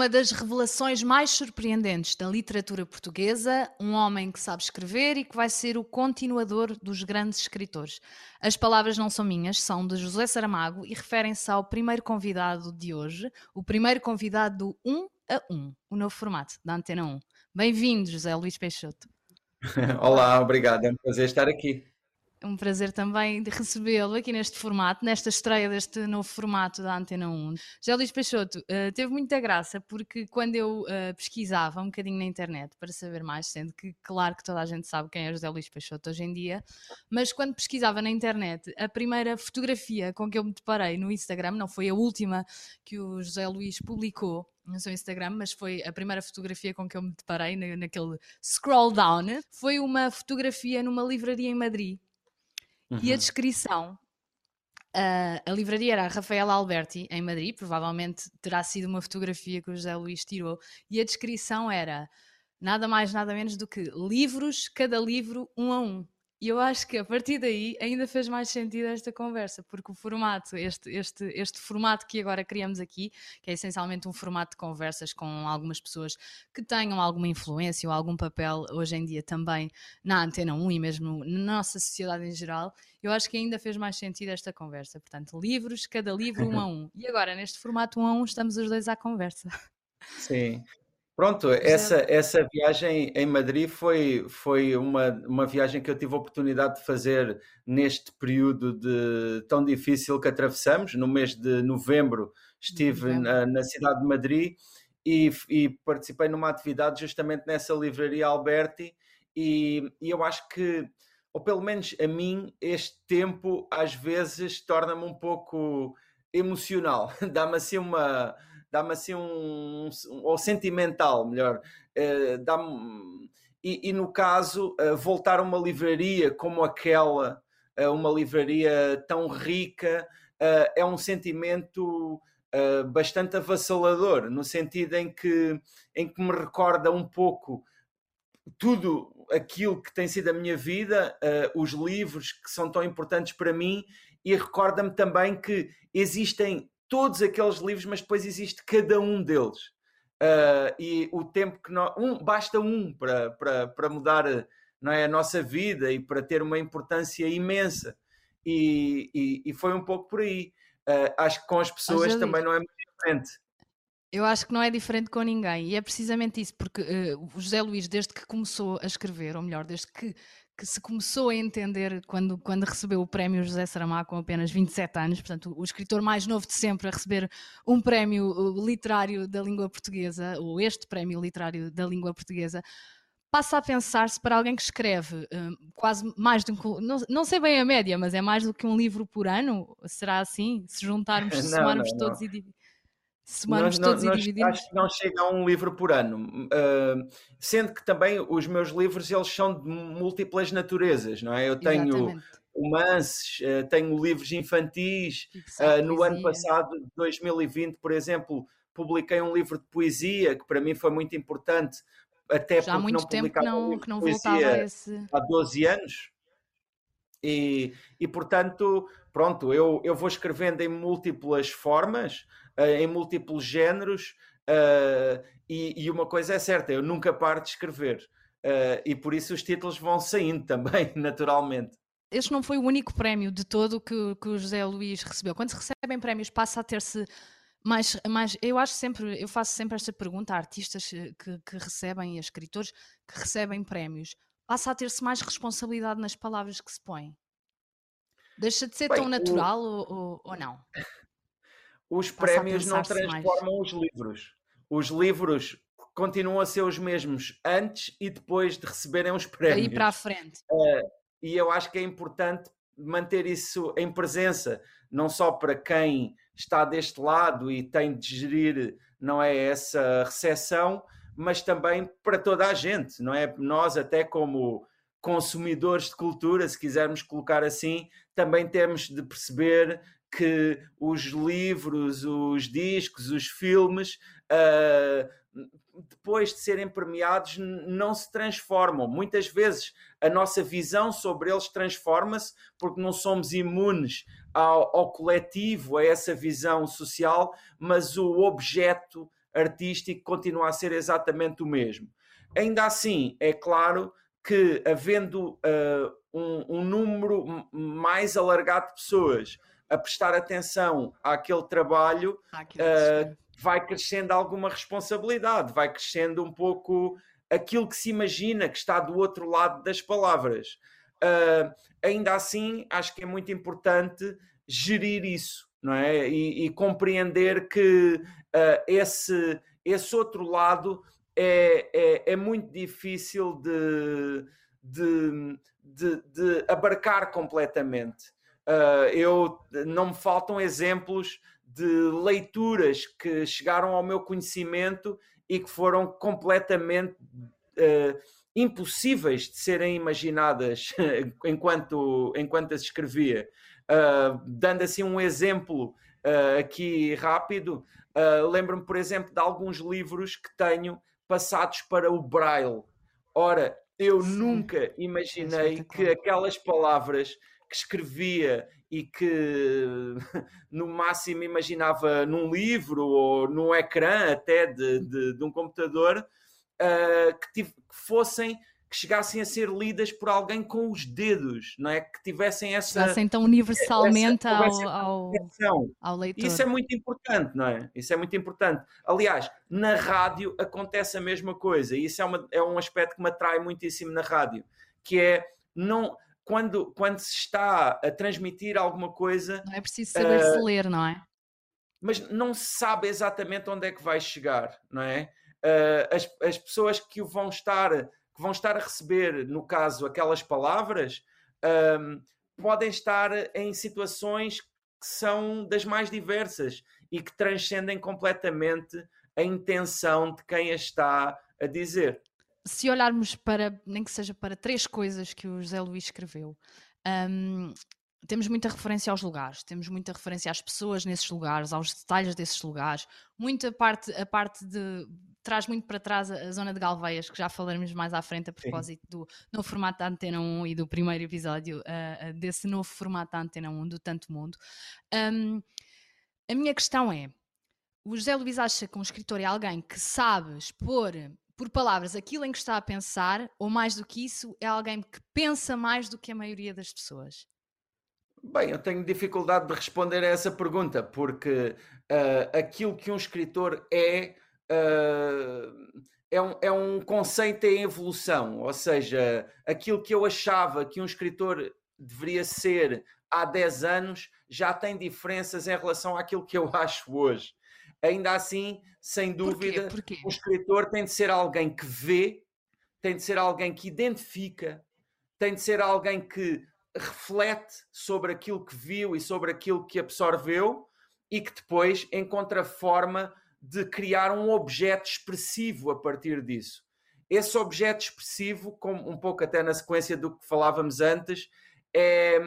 Uma das revelações mais surpreendentes da literatura portuguesa, um homem que sabe escrever e que vai ser o continuador dos grandes escritores. As palavras não são minhas, são de José Saramago e referem-se ao primeiro convidado de hoje, o primeiro convidado do 1 a 1, o novo formato da Antena 1. Bem-vindo, José Luís Peixoto. Olá, obrigado, é um prazer estar aqui. É um prazer também de recebê-lo aqui neste formato, nesta estreia deste novo formato da Antena 1. José Luís Peixoto, uh, teve muita graça porque quando eu uh, pesquisava um bocadinho na internet para saber mais, sendo que claro que toda a gente sabe quem é José Luís Peixoto hoje em dia, mas quando pesquisava na internet, a primeira fotografia com que eu me deparei no Instagram, não foi a última que o José Luís publicou, no seu Instagram, mas foi a primeira fotografia com que eu me deparei naquele scroll down. Foi uma fotografia numa livraria em Madrid Uhum. E a uhum. descrição Uh, a livraria era a Rafaela Alberti, em Madrid, provavelmente terá sido uma fotografia que o José Luís tirou, e a descrição era nada mais, nada menos do que livros, cada livro um a um. E eu acho que a partir daí ainda fez mais sentido esta conversa, porque o formato, este, este, este formato que agora criamos aqui, que é essencialmente um formato de conversas com algumas pessoas que tenham alguma influência ou algum papel hoje em dia também na Antena 1 e mesmo na nossa sociedade em geral, eu acho que ainda fez mais sentido esta conversa. Portanto, livros, cada livro um a um. E agora, neste formato um a um, estamos os dois à conversa. Sim, Pronto, essa, essa viagem em Madrid foi, foi uma, uma viagem que eu tive a oportunidade de fazer neste período de, tão difícil que atravessamos. No mês de novembro estive na, na cidade de Madrid e, e, participei numa atividade justamente nessa livraria Alberti e, e eu acho que, ou pelo menos a mim, este tempo às vezes torna-me um pouco emocional, dá-me assim uma dá-me assim um, um, ou sentimental, melhor, uh, dá-me, e, e, no caso, uh, voltar a uma livraria como aquela, uh, uma livraria tão rica, é um sentimento bastante avassalador, no sentido em que, em que me recorda um pouco tudo aquilo que tem sido a minha vida, os livros que são tão importantes para mim, e recorda-me também que existem todos aqueles livros, mas depois existe cada um deles. Uh, e o tempo que nós. Um, basta um para, para, para mudar não é, a nossa vida e para ter uma importância imensa. E, e, e foi um pouco por aí. Uh, acho que com as pessoas também não é muito diferente. Eu acho que não é diferente com ninguém, e é precisamente isso, porque uh, o José Luís, desde que começou a escrever, ou melhor, desde que que se começou a entender quando, quando recebeu o prémio José Saramago com apenas 27 anos, portanto, o escritor mais novo de sempre a receber um prémio literário da língua portuguesa, ou este prémio literário da língua portuguesa, passa a pensar-se para alguém que escreve um, quase mais de um. Não, não, sei bem a média, mas é mais do que um livro por ano? Será assim? Se juntarmos, se somarmos não, não, todos e somarmos não, todos não, e dividirmos? Acho que não chega a um livro por ano. Uh, sendo que também os meus livros eles são de múltiplas naturezas, não é? Eu tenho Exatamente. romances, uh, tenho livros infantis. Uh, no ano passado, 2020, por exemplo, publiquei um livro de poesia que para mim foi muito importante. Até Já há muito tempo que não, que não voltava a esse. Há 12 anos. E, e portanto, pronto, eu, eu vou escrevendo em múltiplas formas, em múltiplos géneros, uh, e, e, uma coisa é certa, eu nunca paro de escrever. Uh, e por isso os títulos vão saindo também, naturalmente. Este não foi o único prémio de todo que, que o José Luís recebeu. Quando se recebem prémios, passa a ter-se mais, mais. Eu acho sempre, eu faço sempre esta pergunta a artistas que, que recebem, a escritores que recebem prémios passa a ter-se mais responsabilidade nas palavras que se põem? Deixa de ser Bem, tão natural o... ou, ou, não? Os passa prémios não transformam mais. os livros. Os livros continuam a ser os mesmos antes e depois de receberem os prémios. Aí para a frente. Uh, e eu acho que é importante manter isso em presença, não só para quem está deste lado e tem de gerir não é essa recepção, mas também para toda a gente, não é? Nós, até como consumidores de cultura, se quisermos colocar assim, também temos de perceber que os livros, os discos, os filmes, uh, depois de serem premiados, não se transformam. Muitas vezes a nossa visão sobre eles transforma-se porque não somos imunes ao, ao coletivo, a essa visão social, mas o objeto artístico continua a ser exatamente o mesmo. Ainda assim, é claro que havendo uh, um, um, número mais alargado de pessoas a prestar atenção àquele trabalho, uh, vai crescendo alguma responsabilidade, vai crescendo um pouco aquilo que se imagina que está do outro lado das palavras. Uh, ainda assim, acho que é muito importante gerir isso, não é? E, e compreender que uh, esse, esse outro lado é, é, é muito difícil de, de, de, de abarcar completamente. Uh, eu não me faltam exemplos de leituras que chegaram ao meu conhecimento e que foram completamente uh, impossíveis de serem imaginadas enquanto, enquanto as escrevia. Uh, dando assim um exemplo uh, aqui rápido, lembro-me, por exemplo, de alguns livros que tenho passados para o Braille. Ora, eu nunca imaginei que aquelas palavras que escrevia e que no máximo imaginava num livro ou num ecrã até de, de, de um computador uh, que, tive, que, fossem que chegassem a ser lidas por alguém com os dedos, não é? Que tivessem essa. Chegassem então universalmente essa, ao, ao, ao leitor. Isso é muito importante, não é? Isso é muito importante. Aliás, na rádio acontece a mesma coisa, e isso é, uma, é um aspecto que me atrai muitíssimo na rádio, que é não quando, quando se está a transmitir alguma coisa. Não é preciso saber uh, se ler, não é? Mas não se sabe exatamente onde é que vai chegar, não é? Uh, as, as pessoas que o vão estar, que vão estar a receber, no caso, aquelas palavras, uh, podem estar em situações que são das mais diversas e que transcendem completamente a intenção de quem a está a dizer se olharmos para, nem que seja para três coisas que o José Luís escreveu, um, temos muita referência aos lugares, temos muita referência às pessoas nesses lugares, aos detalhes desses lugares, muita parte, a parte de traz muito para trás a, zona de Galveias, que já falaremos mais à frente a propósito Sim. do novo formato da Antena 1 e do primeiro episódio uh, desse novo formato da Antena 1, do Tanto Mundo. Um, a minha questão é, o José Luís acha que um escritor é alguém que sabe expor por palavras aquilo em que está a pensar, ou mais do que isso, é alguém que pensa mais do que a maioria das pessoas? Bem, eu tenho dificuldade de responder a essa pergunta, porque uh, aquilo que um escritor é, uh, é, um, é um conceito em evolução, ou seja, aquilo que eu achava que um escritor deveria ser há 10 anos já tem diferenças em relação àquilo que eu acho hoje ainda assim, sem dúvida, Porquê? Porquê? o escritor tem de ser alguém que vê, tem de ser alguém que identifica, tem de ser alguém que reflete sobre aquilo que viu e sobre aquilo que absorveu e que depois encontra forma de criar um objeto expressivo a partir disso. Esse objeto expressivo, como um pouco até na sequência do que falávamos antes, é,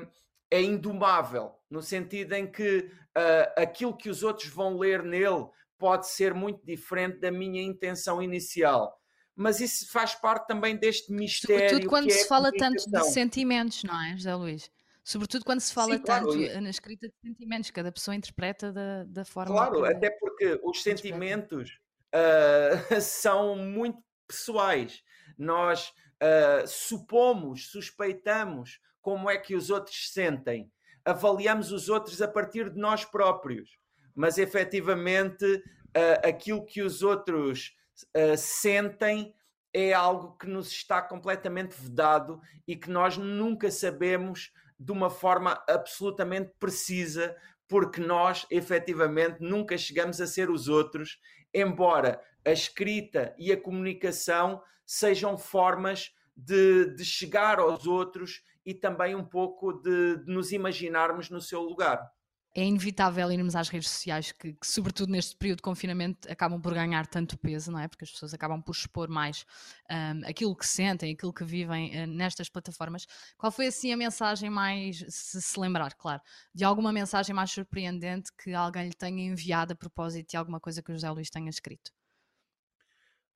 é indomável, no sentido em que uh, aquilo que os outros vão ler nele pode ser muito diferente da minha intenção inicial. Mas isso faz parte também deste mistério. Sobretudo quando é se fala tanto de sentimentos, não é, José Luís? Sobretudo quando se fala Sim, claro. tanto na escrita de sentimentos, cada pessoa interpreta da, da forma. Claro, até porque os sentimentos uh, são muito pessoais. Nós uh, supomos, suspeitamos como é que os outros sentem. Avaliamos os outros a partir de nós próprios, mas efetivamente uh, aquilo que os outros uh, sentem é algo que nos está completamente vedado e que nós nunca sabemos de uma forma absolutamente precisa, porque nós efetivamente nunca chegamos a ser os outros, embora a escrita e a comunicação sejam formas de, de chegar aos outros e também um pouco de, de nos imaginarmos no seu lugar é inevitável irmos às redes sociais que, que, sobretudo neste período de confinamento, acabam por ganhar tanto peso, não é? Porque as pessoas acabam por expor mais um, aquilo que sentem, aquilo que vivem uh, nestas plataformas. Qual foi assim a mensagem mais, se se lembrar, claro, de alguma mensagem mais surpreendente que alguém lhe tenha enviado a propósito de alguma coisa que o José Luís tenha escrito?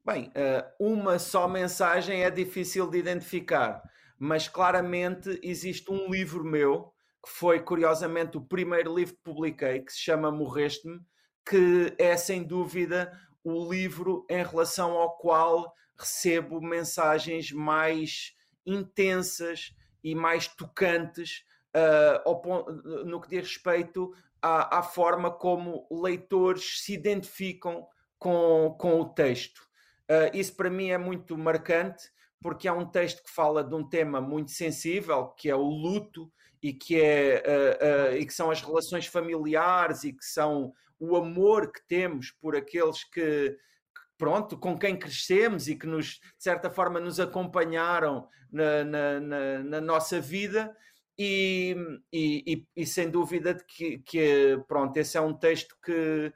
Bem, uh, uma só mensagem é difícil de identificar mas claramente existe um livro meu, que foi curiosamente o primeiro livro que publiquei, que se chama Morreste-me, que é sem dúvida o livro em relação ao qual recebo mensagens mais intensas e mais tocantes uh, no que diz respeito à, à, forma como leitores se identificam com, com o texto. Uh, isso para mim é muito marcante, porque é um texto que fala de um tema muito sensível, que é o luto, e que, é, uh, uh, e que são as relações familiares e que são o amor que temos por aqueles que, pronto, com quem crescemos e que nos, de certa forma, nos acompanharam na, na, na, na nossa vida. E, e, e, e, sem dúvida que, que, pronto, esse é um texto que,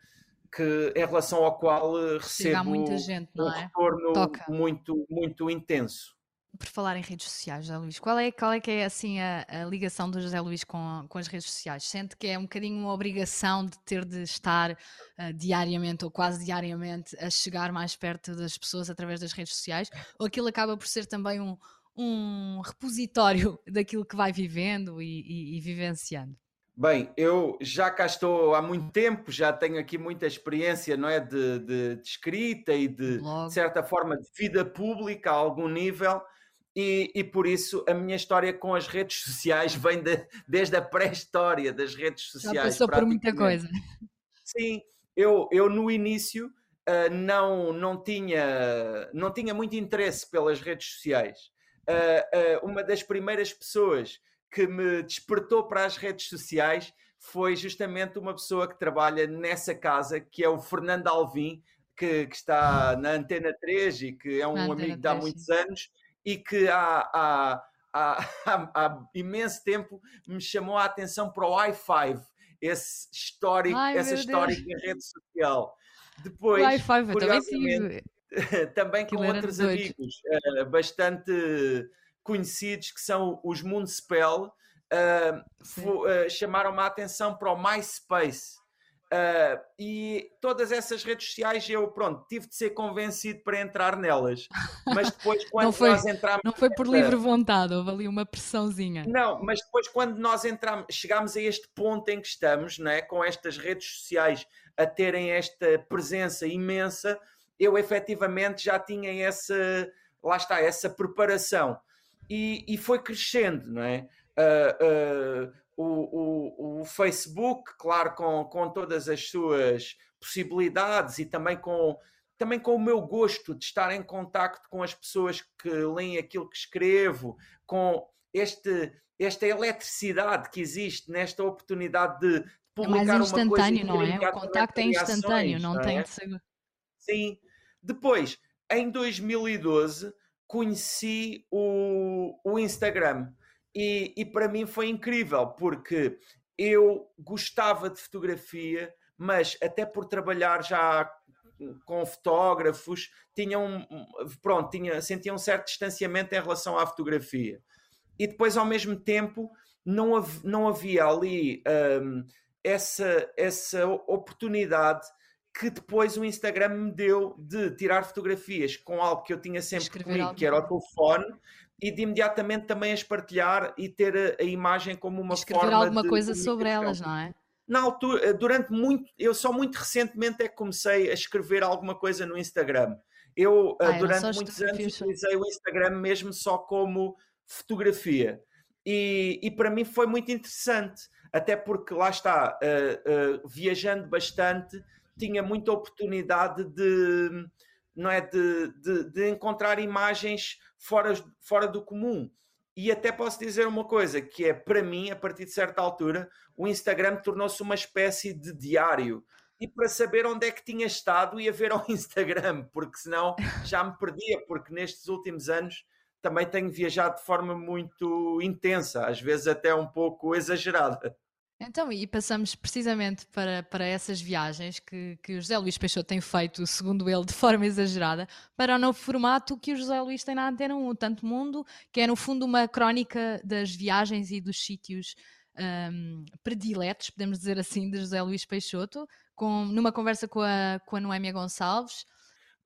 que em relação ao qual recebo muita gente, um é? retorno muito, muito intenso por falar em redes sociais, José Luís, qual é, qual é que é assim a, a, ligação do José Luís com, com as redes sociais? Sente que é um bocadinho uma obrigação de ter de estar uh, diariamente ou quase diariamente a chegar mais perto das pessoas através das redes sociais? Ou aquilo acaba por ser também um, um repositório daquilo que vai vivendo e, e, e vivenciando? Bem, eu já cá estou há muito tempo, já tenho aqui muita experiência, não é, de, de, de escrita e de, de, certa forma de vida pública a algum nível e, e, por isso a minha história com as redes sociais vem de, desde a pré-história das redes sociais. Já passou por muita coisa. Sim, eu, eu no início uh, não, não, tinha, não tinha muito interesse pelas redes sociais. Uh, uh, uma das primeiras pessoas que me despertou para as redes sociais foi justamente uma pessoa que trabalha nessa casa, que é o Fernando Alvim, que, que está na Antena 3 e que é um amigo de há muitos anos e que há, há, há, há, imenso tempo me chamou a atenção para o i5, esse histórico, Ai, essa histórica rede social. Depois, o i5 também também com outros amigos uh, bastante conhecidos que são os Moonspell, uh, uh, chamaram-me a atenção para o MySpace. Uh, e todas essas redes sociais eu, pronto, tive de ser convencido para entrar nelas. Mas depois, quando não foi, nós entramos. Não foi por livre vontade, houve ali uma pressãozinha. Não, mas depois, quando nós entramos, chegámos a este ponto em que estamos, né, com estas redes sociais a terem esta presença imensa, eu efetivamente já tinha essa. Lá está, essa preparação. E, e foi crescendo, não é? Uh, uh, o, o, o Facebook, claro, com, com todas as suas possibilidades e também com, também com o meu gosto de estar em contacto com as pessoas que leem aquilo que escrevo, com este, esta eletricidade que existe nesta oportunidade de publicar é mais instantâneo, uma coisa não é? O contacto é instantâneo, não, não tem é? de ser... Sim. Depois, em 2012, conheci o, o Instagram e, e para mim foi incrível, porque eu gostava de fotografia, mas até por trabalhar já com fotógrafos, tinha um, pronto, tinha, sentia um certo distanciamento em relação à fotografia. E depois, ao mesmo tempo, não, hav não havia ali um, essa, essa oportunidade que depois o Instagram me deu de tirar fotografias com algo que eu tinha sempre Escrever comigo, que era o telefone, e de imediatamente também as partilhar e ter a, a imagem como uma Escrever forma alguma coisa sobre elas, não é? Na altura, eh, durante muito, eu só muito recentemente é que comecei a escrever alguma coisa no Instagram. Eu, eh, ah, durante muitos anos, utilizei o Instagram mesmo só como fotografia. E, e para mim foi muito interessante, até porque lá está, uh, uh, viajando bastante, tinha muita oportunidade de, não é, de, de, de encontrar imagens fora, fora do comum. E até posso dizer uma coisa, que é para mim, a partir de certa altura, o Instagram tornou-se uma espécie de diário. E para saber onde é que tinha estado, ia ver ao Instagram, porque senão já me perdia, porque nestes últimos anos também tenho viajado de forma muito intensa, às vezes até um pouco exagerada. Então, e passamos precisamente para, para essas viagens que, que o José Luís Peixoto tem feito, segundo ele, de forma exagerada, para o novo formato que o José Luís tem na Antena 1, Tanto Mundo, que é no fundo uma crónica das viagens e dos sítios um, prediletos, podemos dizer assim, de José Luís Peixoto, com, numa conversa com a, com a Noémia Gonçalves.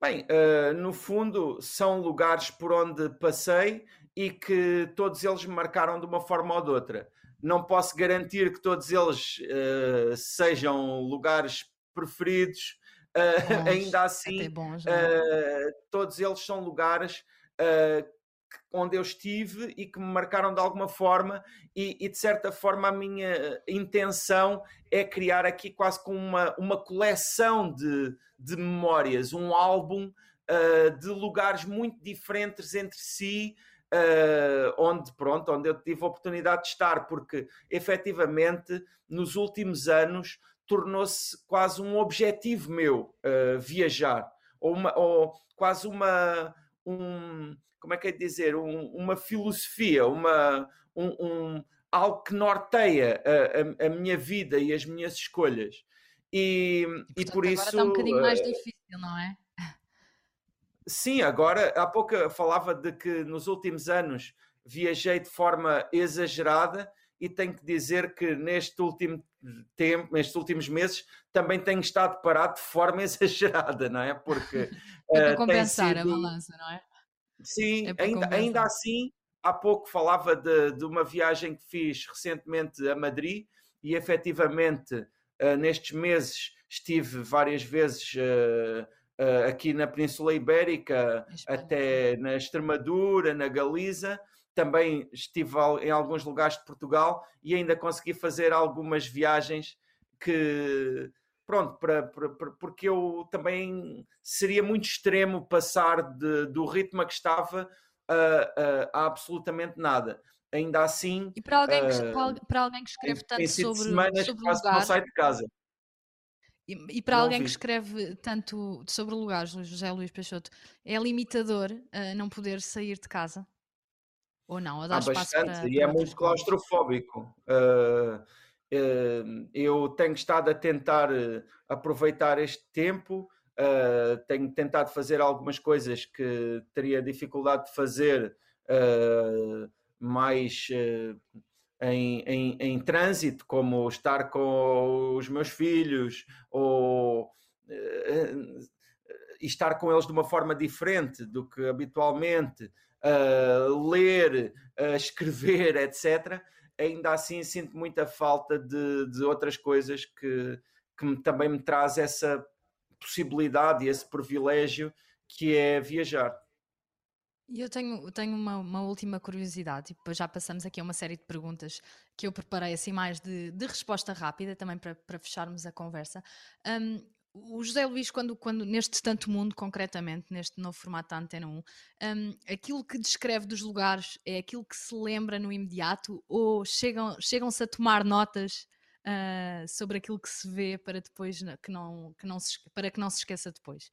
Bem, uh, no fundo, são lugares por onde passei e que todos eles me marcaram de uma forma ou de outra não posso garantir que todos eles uh, sejam lugares preferidos, uh, ainda assim, bons, uh, todos eles são lugares onde eu estive e que me marcaram de alguma forma, e, e, de certa forma a minha intenção é criar aqui quase como uma, uma coleção de, de memórias, um álbum de lugares muito diferentes entre si. Uh, onde pronto, onde eu tive a oportunidade de estar, porque efetivamente nos últimos anos tornou-se quase um objetivo meu uh, viajar, ou, uma, ou quase uma, um, como é que é dizer, um, uma filosofia, uma, um, um, algo que norteia a, a, a, minha vida e as minhas escolhas. E, e, portanto, e por isso. Está um bocadinho mais uh, difícil, não é? Sim, agora há pouco falava de que nos últimos anos viajei de forma exagerada e tenho que dizer que neste último tempo, nestes últimos meses, também tenho estado parado de forma exagerada, não é? Porque é para uh, compensar sido... a balança, não é? Sim, é ainda, ainda assim, há pouco falava de, de, uma viagem que fiz recentemente a Madrid e efetivamente uh, nestes meses estive várias vezes uh, aqui na Península Ibérica, até na Extremadura, na Galiza também estive em alguns lugares de Portugal e ainda consegui fazer algumas viagens que pronto, para, para, para, porque eu também seria muito extremo passar de, do ritmo a que estava a, a, a absolutamente nada. Ainda assim. E para alguém que, uh, para alguém que escreve tanto sobre, semanas sobre lugar, não sai de casa. E, e para não alguém vi. que escreve tanto sobre lugares, José Luís Peixoto, é limitador uh, não poder sair de casa? Ou não? Ou dá Há bastante, para, e é muito claustrofóbico. Uh, uh, eu tenho estado a tentar aproveitar este tempo, tenho tentado fazer algumas coisas que teria dificuldade de fazer mais em, em, em, trânsito, como estar com os meus filhos ou estar com eles de uma forma diferente do que habitualmente uh, ler, uh, escrever, etc., ainda assim sinto muita falta de, de outras coisas que, que também me traz essa possibilidade e esse privilégio que é viajar. Eu tenho, tenho uma, uma, última curiosidade, e depois já passamos aqui a uma série de perguntas que eu preparei assim mais de, de resposta rápida também para, para fecharmos a conversa. Um, o José Luís, quando, quando neste tanto mundo, concretamente, neste novo formato da Antena 1, um, aquilo que descreve dos lugares é aquilo que se lembra no imediato ou chegam, chegam-se a tomar notas uh, sobre aquilo que se vê para depois que não, que não se, para que não se esqueça depois?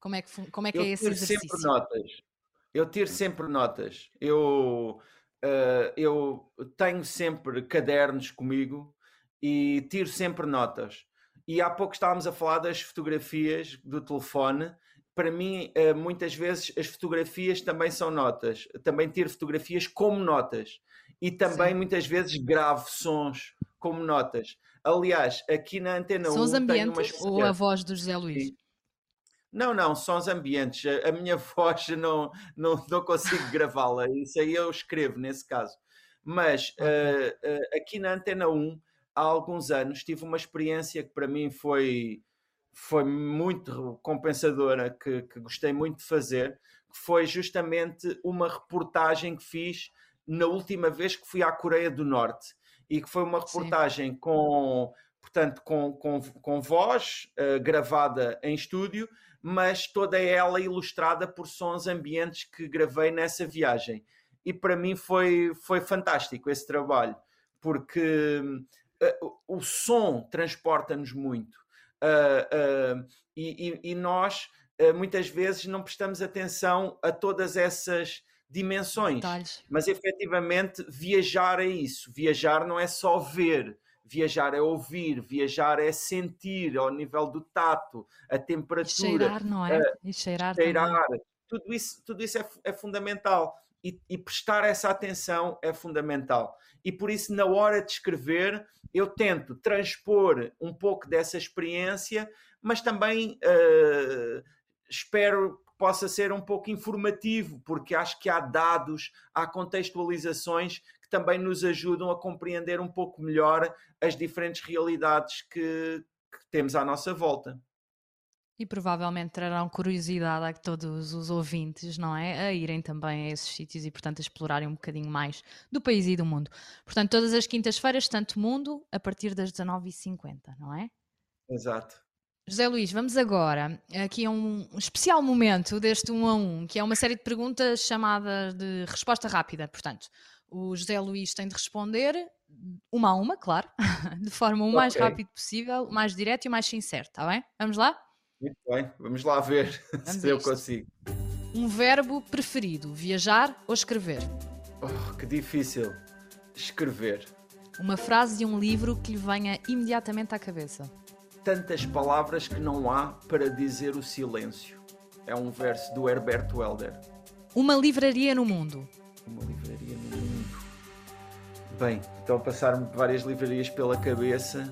Como é que, como é, que é esse exercício? Sempre notas. Eu tiro sempre notas. Eu, uh, eu tenho sempre cadernos comigo e tiro sempre notas e há pouco estávamos a falar das fotografias do telefone. Para mim, eh, muitas vezes as fotografias também são notas. Também tiro fotografias como notas. E também Sim. muitas vezes gravo sons como notas. Aliás, aqui na Antena Sons 1 ambientes uma... ou a voz do José Luís? Sim. Não, não, sons ambientes. A minha voz não, não, não consigo gravá-la. Isso aí eu escrevo nesse caso. Mas uh, uh, aqui na Antena 1 há alguns anos tive uma experiência que para mim foi, foi muito compensadora, que, que gostei muito de fazer, que foi justamente uma reportagem que fiz na última vez que fui à Coreia do Norte e que foi uma reportagem Sim. com portanto com, com, com voz uh, gravada em estúdio mas toda ela ilustrada por sons ambientes que gravei nessa viagem e para mim foi foi fantástico esse trabalho porque o som transporta-nos muito. Uh, uh, e, e, nós uh, muitas vezes não prestamos atenção a todas essas dimensões. Detalhes. Mas efetivamente viajar é isso. Viajar não é só ver, viajar é ouvir, viajar é sentir ao nível do tato, a temperatura. E cheirar, não é? e cheirar. cheirar. Tudo isso, tudo isso é, é fundamental. E, e prestar essa atenção é fundamental. E por isso, na hora de escrever, eu tento transpor um pouco dessa experiência, mas também uh, espero que possa ser um pouco informativo, porque acho que há dados, há contextualizações também nos ajudam a compreender um pouco melhor as diferentes realidades que, que temos à nossa volta. E provavelmente trarão curiosidade a todos os ouvintes, não é? A irem também a esses sítios e, portanto, a explorarem um bocadinho mais do país e do mundo. Portanto, todas as quintas-feiras, tanto mundo, a partir das 19h50, não é? Exato. José Luís, vamos agora aqui a um especial momento deste 1 a 1, que é uma série de perguntas chamadas de resposta rápida. Portanto, o José Luís tem de responder uma a uma, claro, de forma o okay. mais rápido possível, o mais direto e o mais sincero, está bem? Vamos lá? Muito bem, vamos lá ver vamos se eu consigo. Um verbo preferido, viajar ou escrever? Oh, que difícil. Escrever. Uma frase de um livro que lhe venha imediatamente à cabeça. Tantas palavras que não há para dizer o silêncio. É um verso do Herbert Welder. Uma livraria no mundo. Uma livraria no mundo. Bem, então passaram-me várias livrarias pela cabeça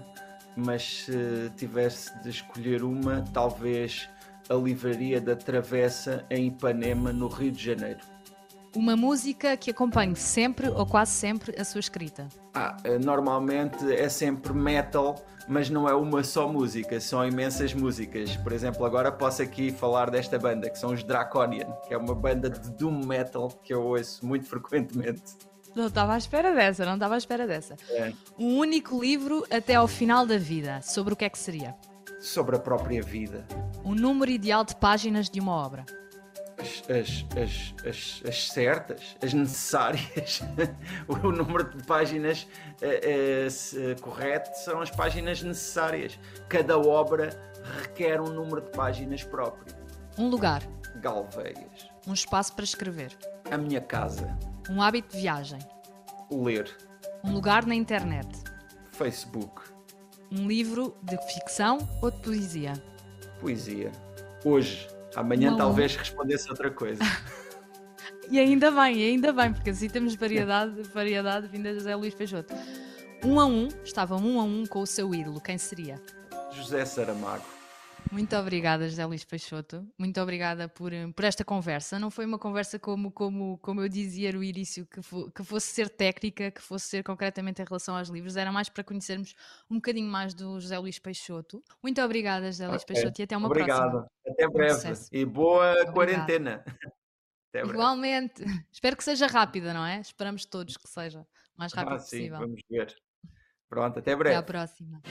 mas se tivesse de escolher uma, talvez a Livraria da Travessa em Ipanema, no Rio de Janeiro. Uma música que acompanhe sempre ou quase sempre a sua escrita? Ah, eh, normalmente é sempre metal, mas não é uma só música, são imensas músicas. Por exemplo, agora posso aqui falar desta banda, que são os Draconian, que é uma banda de doom metal que eu ouço muito frequentemente. Não estava à espera dessa, não estava à espera dessa. É. Um único livro até ao final da vida. Sobre o que é que seria? Sobre a própria vida. O número ideal de páginas de uma obra. As, as, as, as, as certas, as necessárias. o número de páginas é, é, correto são as páginas necessárias. Cada obra requer um número de páginas próprio. Um lugar. Galveias. Um espaço para escrever. A minha casa. Um hábito de viagem. Ler. Um lugar na internet. Facebook. Um livro de ficção ou de poesia? Poesia. Hoje. Amanhã Uma talvez um... respondesse outra coisa. e ainda bem, ainda bem, porque assim temos variedade, variedade vinda de José Luís Peixoto. Um a um, estava um a um com o seu ídolo. Quem seria? José Saramago. Muito obrigada, José Luís Peixoto. Muito obrigada por, por esta conversa. Não foi uma conversa como, como, como eu dizia no início, que, fo, que fosse ser técnica, que fosse ser concretamente em relação aos livros. Era mais para conhecermos um bocadinho mais do José Luís Peixoto. Muito obrigada, José okay. Luís Peixoto, e até uma Obrigado. próxima. Até breve. E boa quarentena. Igualmente. Espero que seja rápida, não é? Esperamos todos que seja o mais rápido ah, sim, possível. Vamos ver. Pronto, até breve. Até à próxima.